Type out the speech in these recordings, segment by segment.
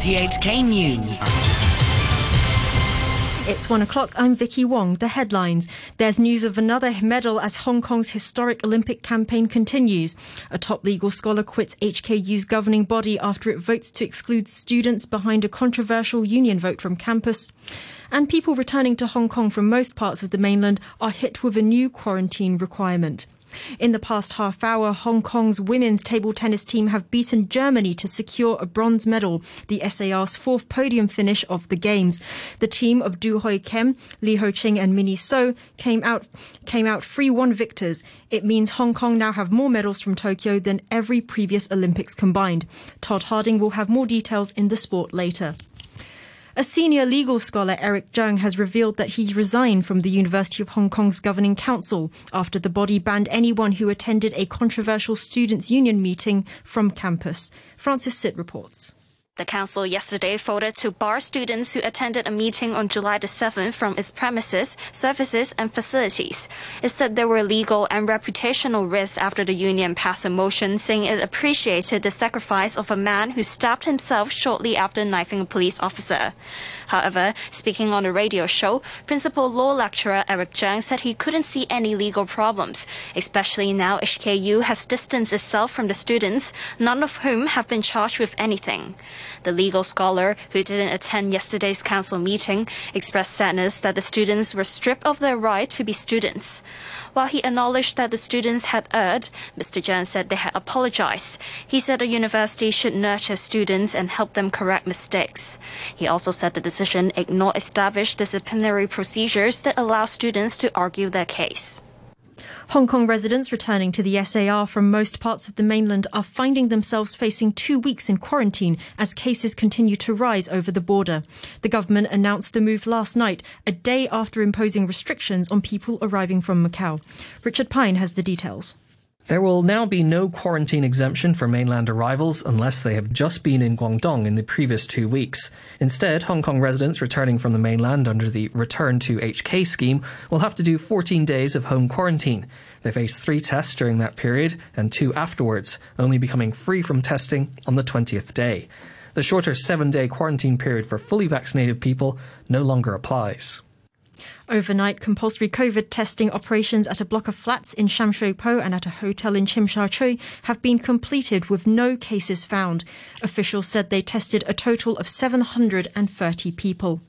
RTHK News. It's one o'clock. I'm Vicky Wong. The headlines. There's news of another medal as Hong Kong's historic Olympic campaign continues. A top legal scholar quits HKU's governing body after it votes to exclude students behind a controversial union vote from campus. And people returning to Hong Kong from most parts of the mainland are hit with a new quarantine requirement. In the past half hour, Hong Kong's women's table tennis team have beaten Germany to secure a bronze medal, the SAR's fourth podium finish of the Games. The team of Du Hoi Kem, Li Ho Ching and Minnie So came out came out 3-1 victors. It means Hong Kong now have more medals from Tokyo than every previous Olympics combined. Todd Harding will have more details in the sport later. A senior legal scholar, Eric Cheung, has revealed that he resigned from the University of Hong Kong's governing council after the body banned anyone who attended a controversial students' union meeting from campus. Francis Sitt reports. The council yesterday voted to bar students who attended a meeting on July the 7th from its premises, services, and facilities. It said there were legal and reputational risks after the union passed a motion saying it appreciated the sacrifice of a man who stabbed himself shortly after knifing a police officer. However, speaking on a radio show, principal law lecturer Eric Cheung said he couldn't see any legal problems, especially now HKU has distanced itself from the students, none of whom have been charged with anything. The legal scholar, who didn't attend yesterday's council meeting, expressed sadness that the students were stripped of their right to be students. While he acknowledged that the students had erred, Mr. Cheung said they had apologized. He said a university should nurture students and help them correct mistakes. He also said the decision ignored established disciplinary procedures that allow students to argue their case. Hong Kong residents returning to the SAR from most parts of the mainland are finding themselves facing two weeks in quarantine as cases continue to rise over the border. The government announced the move last night, a day after imposing restrictions on people arriving from Macau. Richard Pine has the details. There will now be no quarantine exemption for mainland arrivals unless they have just been in Guangdong in the previous two weeks. Instead, Hong Kong residents returning from the mainland under the Return to HK scheme will have to do 14 days of home quarantine. They face three tests during that period and two afterwards, only becoming free from testing on the 20th day. The shorter seven day quarantine period for fully vaccinated people no longer applies. Overnight compulsory COVID testing operations at a block of flats in Sham Shui Po and at a hotel in Tsim Sha have been completed with no cases found. Officials said they tested a total of 730 people.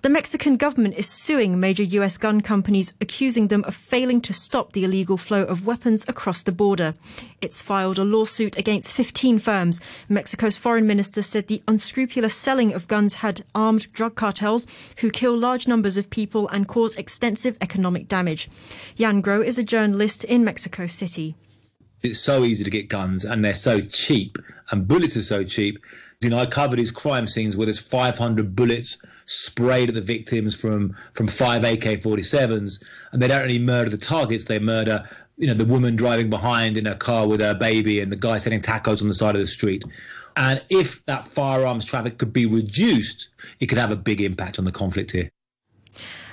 The Mexican government is suing major US gun companies, accusing them of failing to stop the illegal flow of weapons across the border. It's filed a lawsuit against 15 firms. Mexico's foreign minister said the unscrupulous selling of guns had armed drug cartels who kill large numbers of people and cause extensive economic damage. Ioan Grillo is a journalist in Mexico City. It's so easy to get guns and they're so cheap and bullets are so cheap you know, I covered his crime scenes where there's 500 bullets sprayed at the victims from from five AK-47s, and they don't really murder the targets; they murder, you know, the woman driving behind in her car with her baby, and the guy selling tacos on the side of the street. And if that firearms traffic could be reduced, it could have a big impact on the conflict here.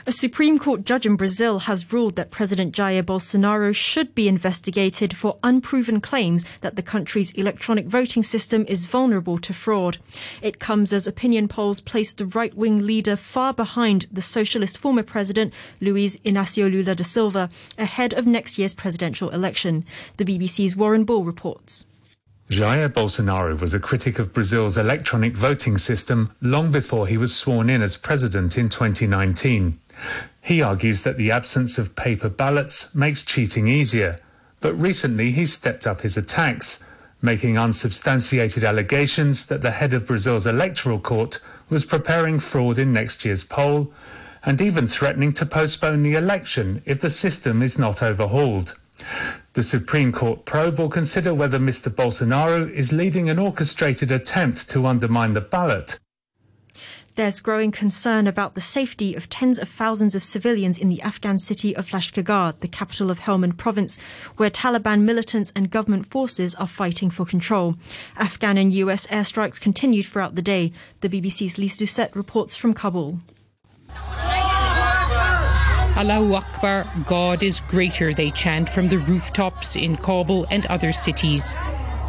A Supreme Court judge in Brazil has ruled that President Jair Bolsonaro should be investigated for unproven claims that the country's electronic voting system is vulnerable to fraud. It comes as opinion polls place the right wing leader far behind the socialist former president Luiz Inácio Lula da Silva ahead of next year's presidential election. The BBC's Warren Bull reports. Jair Bolsonaro was a critic of Brazil's electronic voting system long before he was sworn in as president in 2019. He argues that the absence of paper ballots makes cheating easier, but recently he stepped up his attacks, making unsubstantiated allegations that the head of Brazil's electoral court was preparing fraud in next year's poll, and even threatening to postpone the election if the system is not overhauled. The Supreme Court probe will consider whether Mr. Bolsonaro is leading an orchestrated attempt to undermine the ballot there's growing concern about the safety of tens of thousands of civilians in the Afghan city of Lashkargah, the capital of Helmand province, where Taliban militants and government forces are fighting for control. Afghan and US airstrikes continued throughout the day. The BBC's Lise Doucet reports from Kabul. Allahu Akbar, God is greater, they chant from the rooftops in Kabul and other cities.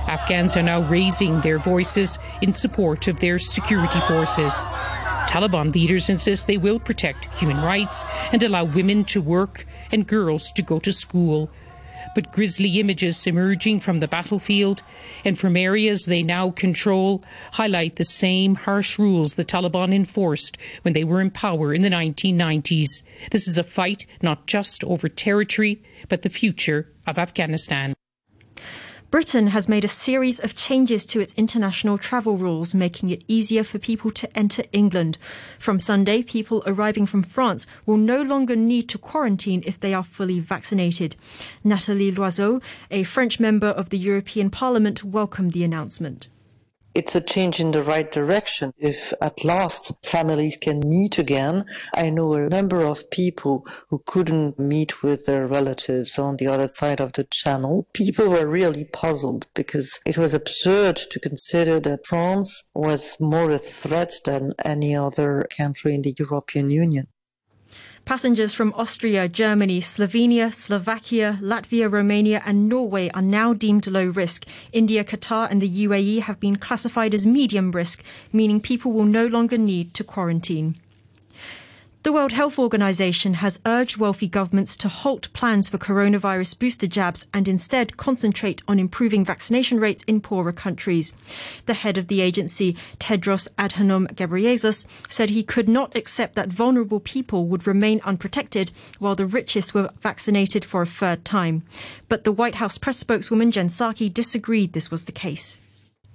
Afghans are now raising their voices in support of their security forces. Taliban leaders insist they will protect human rights and allow women to work and girls to go to school. But grisly images emerging from the battlefield and from areas they now control highlight the same harsh rules the Taliban enforced when they were in power in the 1990s. This is a fight not just over territory, but the future of Afghanistan. Britain has made a series of changes to its international travel rules, making it easier for people to enter England. From Sunday, people arriving from France will no longer need to quarantine if they are fully vaccinated. Nathalie Loiseau, a French member of the European Parliament, welcomed the announcement it's a change in the right direction. If at last families can meet again, I know a number of people who couldn't meet with their relatives on the other side of the channel. People were really puzzled because it was absurd to consider that France was more a threat than any other country in the European Union. Passengers from Austria, Germany, Slovenia, Slovakia, Latvia, Romania, and Norway are now deemed low risk. India, Qatar, and the UAE have been classified as medium risk, meaning people will no longer need to quarantine. The World Health Organization has urged wealthy governments to halt plans for coronavirus booster jabs and instead concentrate on improving vaccination rates in poorer countries. The head of the agency, Tedros Adhanom Ghebreyesus, said he could not accept that vulnerable people would remain unprotected while the richest were vaccinated for a third time. But the White House press spokeswoman Jen Psaki disagreed this was the case.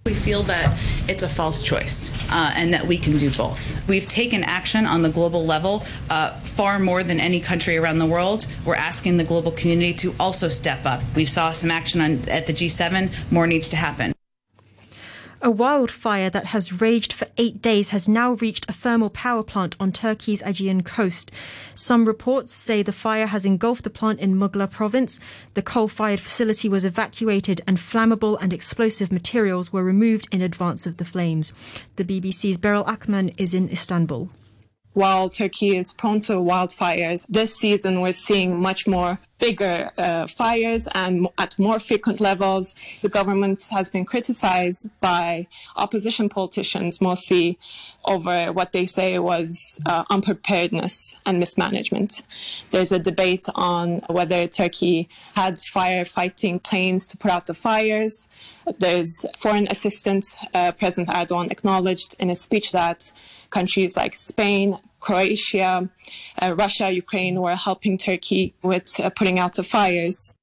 We feel that it's a false choice uh, and that we can do both. We've taken action on the global level uh, far more than any country around the world. We're asking the global community to also step up. We saw some action on, at the G7, more needs to happen. A wildfire that has raged for eight days has now reached a thermal power plant on Turkey's Aegean coast. Some reports say the fire has engulfed the plant in Mughla province. The coal fired facility was evacuated and flammable and explosive materials were removed in advance of the flames. The BBC's Beryl Akman is in Istanbul. While Turkey is prone to wildfires, this season we're seeing much more bigger uh, fires and at more frequent levels. The government has been criticized by opposition politicians mostly over what they say was uh, unpreparedness and mismanagement. There's a debate on whether Turkey had firefighting planes to put out the fires. There's foreign assistant uh, President Erdogan acknowledged in a speech that countries like Spain, Croatia, uh, Russia, Ukraine were helping Turkey with uh, putting out the fires.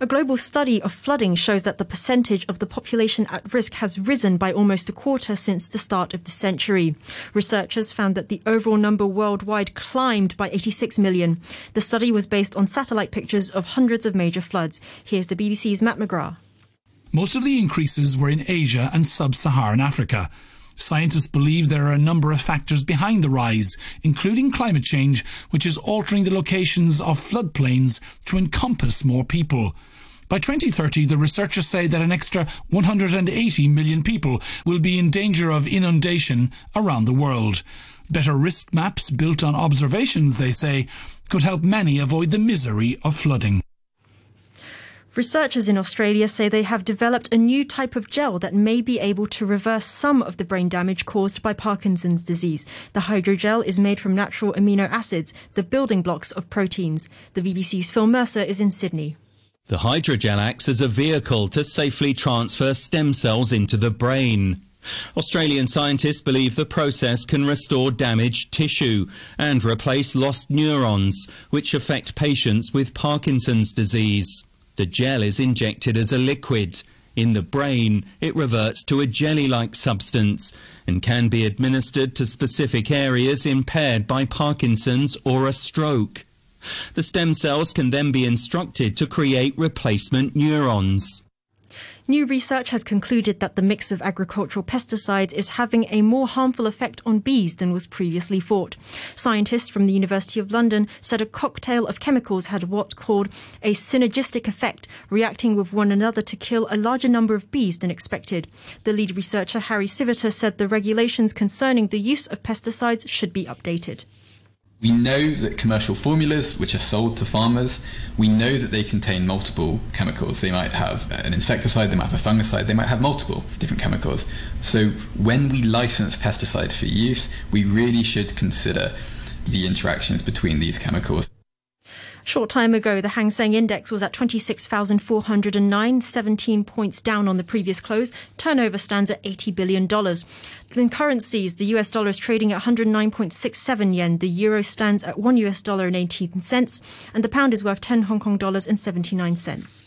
A global study of flooding shows that the percentage of the population at risk has risen by almost a quarter since the start of the century. Researchers found that the overall number worldwide climbed by 86 million. The study was based on satellite pictures of hundreds of major floods. Here's the BBC's Matt McGrath. Most of the increases were in Asia and sub Saharan Africa. Scientists believe there are a number of factors behind the rise, including climate change, which is altering the locations of floodplains to encompass more people. By 2030, the researchers say that an extra 180 million people will be in danger of inundation around the world. Better risk maps built on observations, they say, could help many avoid the misery of flooding. Researchers in Australia say they have developed a new type of gel that may be able to reverse some of the brain damage caused by Parkinson's disease. The hydrogel is made from natural amino acids, the building blocks of proteins. The BBC's Phil Mercer is in Sydney. The hydrogel acts as a vehicle to safely transfer stem cells into the brain. Australian scientists believe the process can restore damaged tissue and replace lost neurons, which affect patients with Parkinson's disease. The gel is injected as a liquid. In the brain, it reverts to a jelly-like substance and can be administered to specific areas impaired by Parkinson's or a stroke. The stem cells can then be instructed to create replacement neurons. New research has concluded that the mix of agricultural pesticides is having a more harmful effect on bees than was previously thought. Scientists from the University of London said a cocktail of chemicals had what's called a synergistic effect, reacting with one another to kill a larger number of bees than expected. The lead researcher, Harry Siviter, said the regulations concerning the use of pesticides should be updated. We know that commercial formulas, which are sold to farmers, we know that they contain multiple chemicals. They might have uh, an insecticide, they might have a fungicide, they might have multiple different chemicals. So when we license pesticides for use, we really should consider the interactions between these chemicals. Short time ago, the Hang Seng Index was at 26,409, 17 points down on the previous close. Turnover stands at $80 billion. In currencies, the US dollar is trading at 109.67 yen, the euro stands at 1 US dollar and 18 cents, and the pound is worth 10 Hong Kong dollars and 79 cents.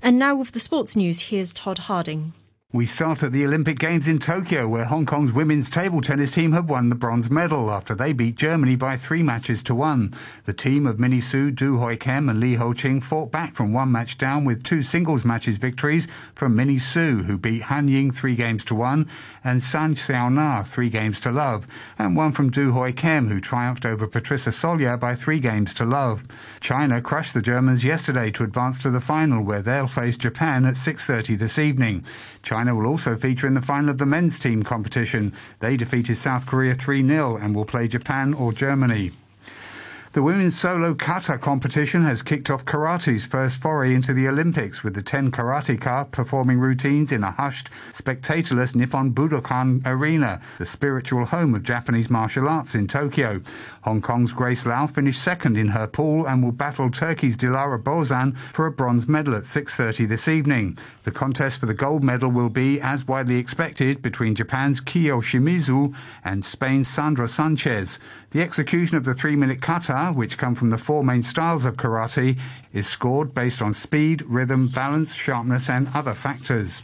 And now with the sports news, here's Todd Harding. We start at the Olympic Games in Tokyo, where Hong Kong's women's table tennis team have won the bronze medal after they beat Germany by three matches to one. The team of Minnie Su, Du Hoi Kem and Li Ho Ching fought back from one match down with two singles matches victories from Minnie Su, who beat Han Ying three games to one, and Shan Xiaona three games to love, and one from Du Hoi Kem, who triumphed over Petrissa Solja by three games to love. China crushed the Germans yesterday to advance to the final, where they'll face Japan at 6.30 this evening. China will also feature in the final of the men's team competition. They defeated South Korea 3 0 and will play Japan or Germany. The women's solo kata competition has kicked off karate's first foray into the Olympics with the 10 karateka performing routines in a hushed, spectatorless Nippon Budokan Arena, the spiritual home of Japanese martial arts in Tokyo. Hong Kong's Grace Lau finished second in her pool and will battle Turkey's Dilara Bozan for a bronze medal at 6.30 this evening. The contest for the gold medal will be, as widely expected, between Japan's Kiyo Shimizu and Spain's Sandra Sanchez. The execution of the three-minute kata, which come from the four main styles of karate, is scored based on speed, rhythm, balance, sharpness and other factors.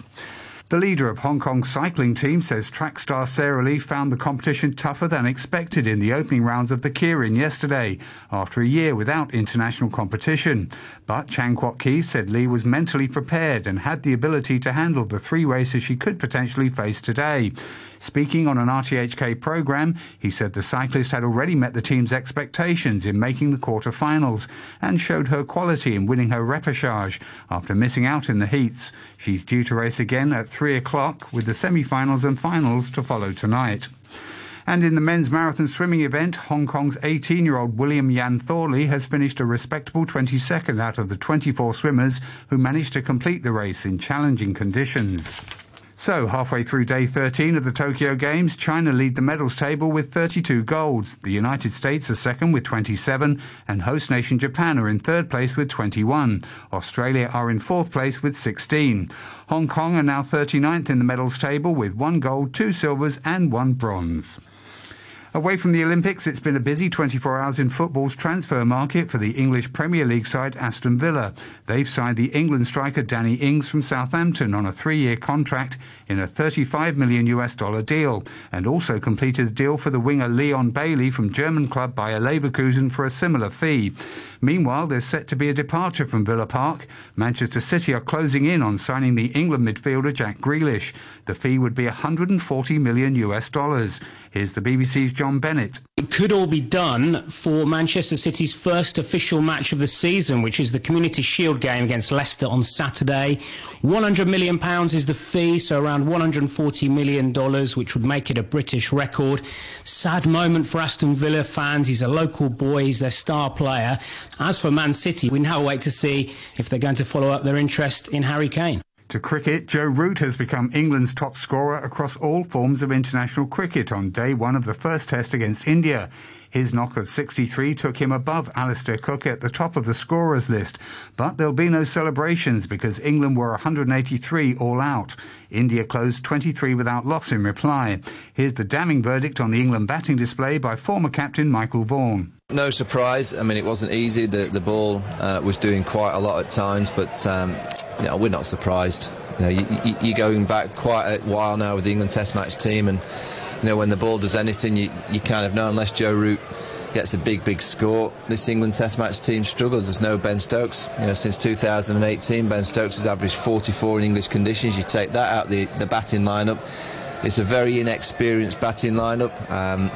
The leader of Hong Kong's cycling team says track star Sarah Lee found the competition tougher than expected in the opening rounds of the Keirin yesterday, after a year without international competition. But Chan Kwok Ki said Lee was mentally prepared and had the ability to handle the three races she could potentially face today. Speaking on an RTHK programme, he said the cyclist had already met the team's expectations in making the quarter-finals and showed her quality in winning her repechage after missing out in the heats. She's due to race again at 3 o'clock with the semi-finals and finals to follow tonight. And in the men's marathon swimming event, Hong Kong's 18 year old William Yan Thorley has finished a respectable 22nd out of the 24 swimmers who managed to complete the race in challenging conditions. So, halfway through day 13 of the Tokyo Games, China lead the medals table with 32 golds. The United States are second with 27, and host nation Japan are in third place with 21. Australia are in fourth place with 16. Hong Kong are now 39th in the medals table with one gold, two silvers, and one bronze. Away from the Olympics, it's been a busy 24 hours in football's transfer market for the English Premier League side Aston Villa. They've signed the England striker Danny Ings from Southampton on a three-year contract in a 35 million US dollar deal, and also completed the deal for the winger Leon Bailey from German club Bayer Leverkusen for a similar fee. Meanwhile, there's set to be a departure from Villa Park. Manchester City are closing in on signing the England midfielder Jack Grealish. The fee would be 140 million US dollars. Here's the BBC's John Bennett. It could all be done for Manchester City's first official match of the season, which is the Community Shield game against Leicester on Saturday. £100 million is the fee, so around $140 million, which would make it a British record. Sad moment for Aston Villa fans. He's a local boy, he's their star player. As for Man City, we now wait to see if they're going to follow up their interest in Harry Kane. To cricket, Joe Root has become England's top scorer across all forms of international cricket on day one of the first test against India. His knock of 63 took him above Alastair Cook at the top of the scorers list. But there'll be no celebrations because England were 183 all out. India closed 23 without loss in reply. Here's the damning verdict on the England batting display by former captain Michael Vaughan. No surprise. I mean, it wasn't easy. The, the ball uh, was doing quite a lot at times, but um, you know, we're not surprised. You know, you, you're going back quite a while now with the England Test match team, and you know, when the ball does anything, you, you kind of know unless Joe Root gets a big, big score, this England Test match team struggles. There's no Ben Stokes. You know, since 2018, Ben Stokes has averaged 44 in English conditions. You take that out the, the batting lineup. It's a very inexperienced batting lineup. Um,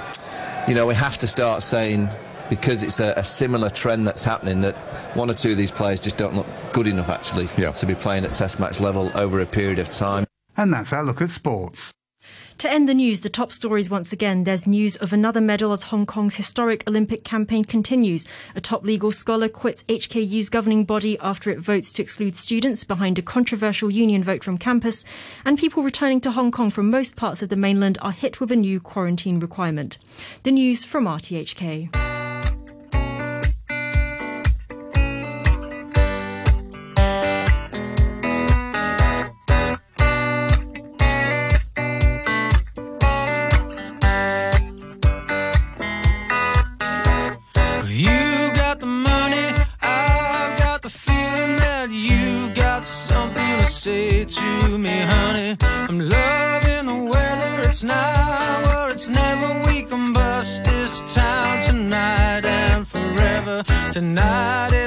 you know, we have to start saying because it's a, a, similar trend that's happening that one or two of these players just don't look good enough actually yeah. to be playing at test match level over a period of time. And that's our look at sports. To end the news, the top stories once again. There's news of another medal as Hong Kong's historic Olympic campaign continues. A top legal scholar quits HKU's governing body after it votes to exclude students behind a controversial union vote from campus. And people returning to Hong Kong from most parts of the mainland are hit with a new quarantine requirement. The news from RTHK. Tonight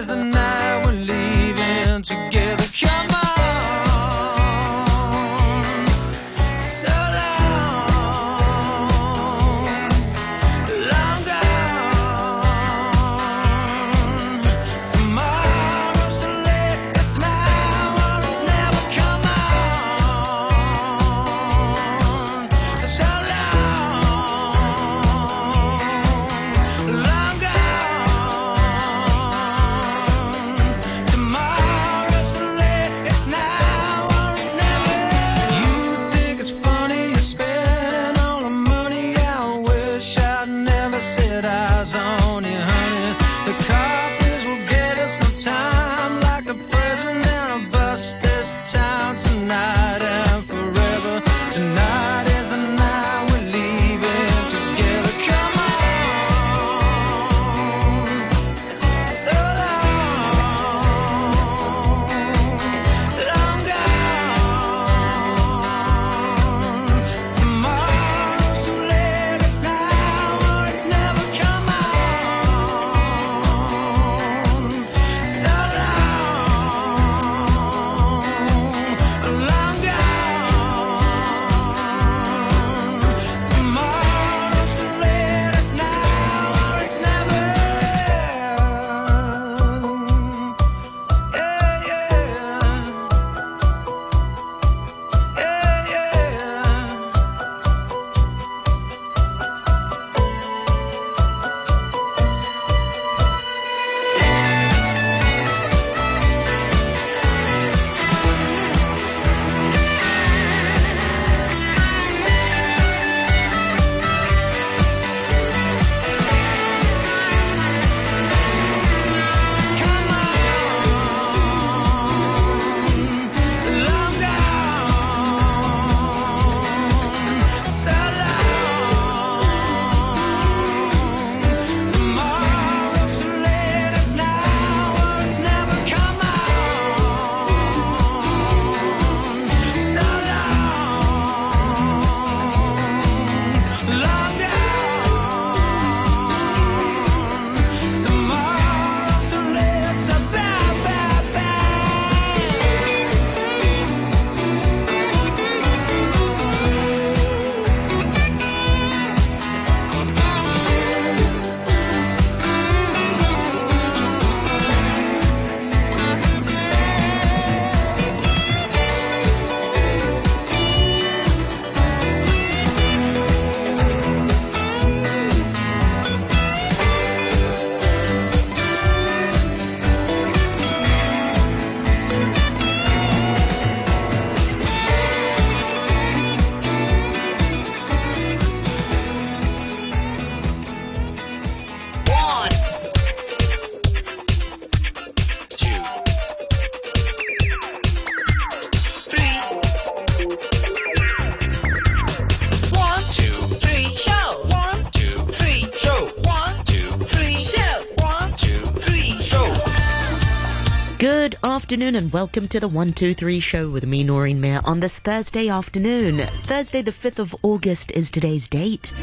afternoon and welcome to the 123 show with me, Noreen Mir, on this Thursday afternoon. Thursday, the 5th of August is today's date.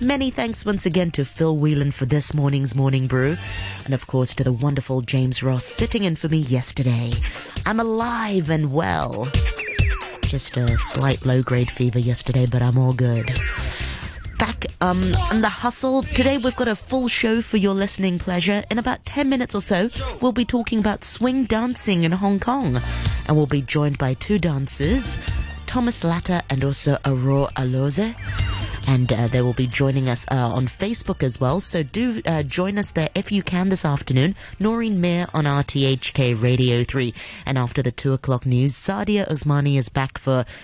Many thanks once again to Phil Whelan for this morning's morning brew, and of course to the wonderful James Ross sitting in for me yesterday. I'm alive and well. Just a slight low grade fever yesterday, but I'm all good um, on the hustle. Today we've got a full show for your listening pleasure. In about 10 minutes or so, we'll be talking about swing dancing in Hong Kong. And we'll be joined by two dancers Thomas Latta and also Aurora Aloze and uh, they will be joining us uh, on Facebook as well. So do uh, join us there if you can this afternoon. Noreen Mir on RTHK Radio 3. And after the 2 o'clock news, Sadia Osmani is back for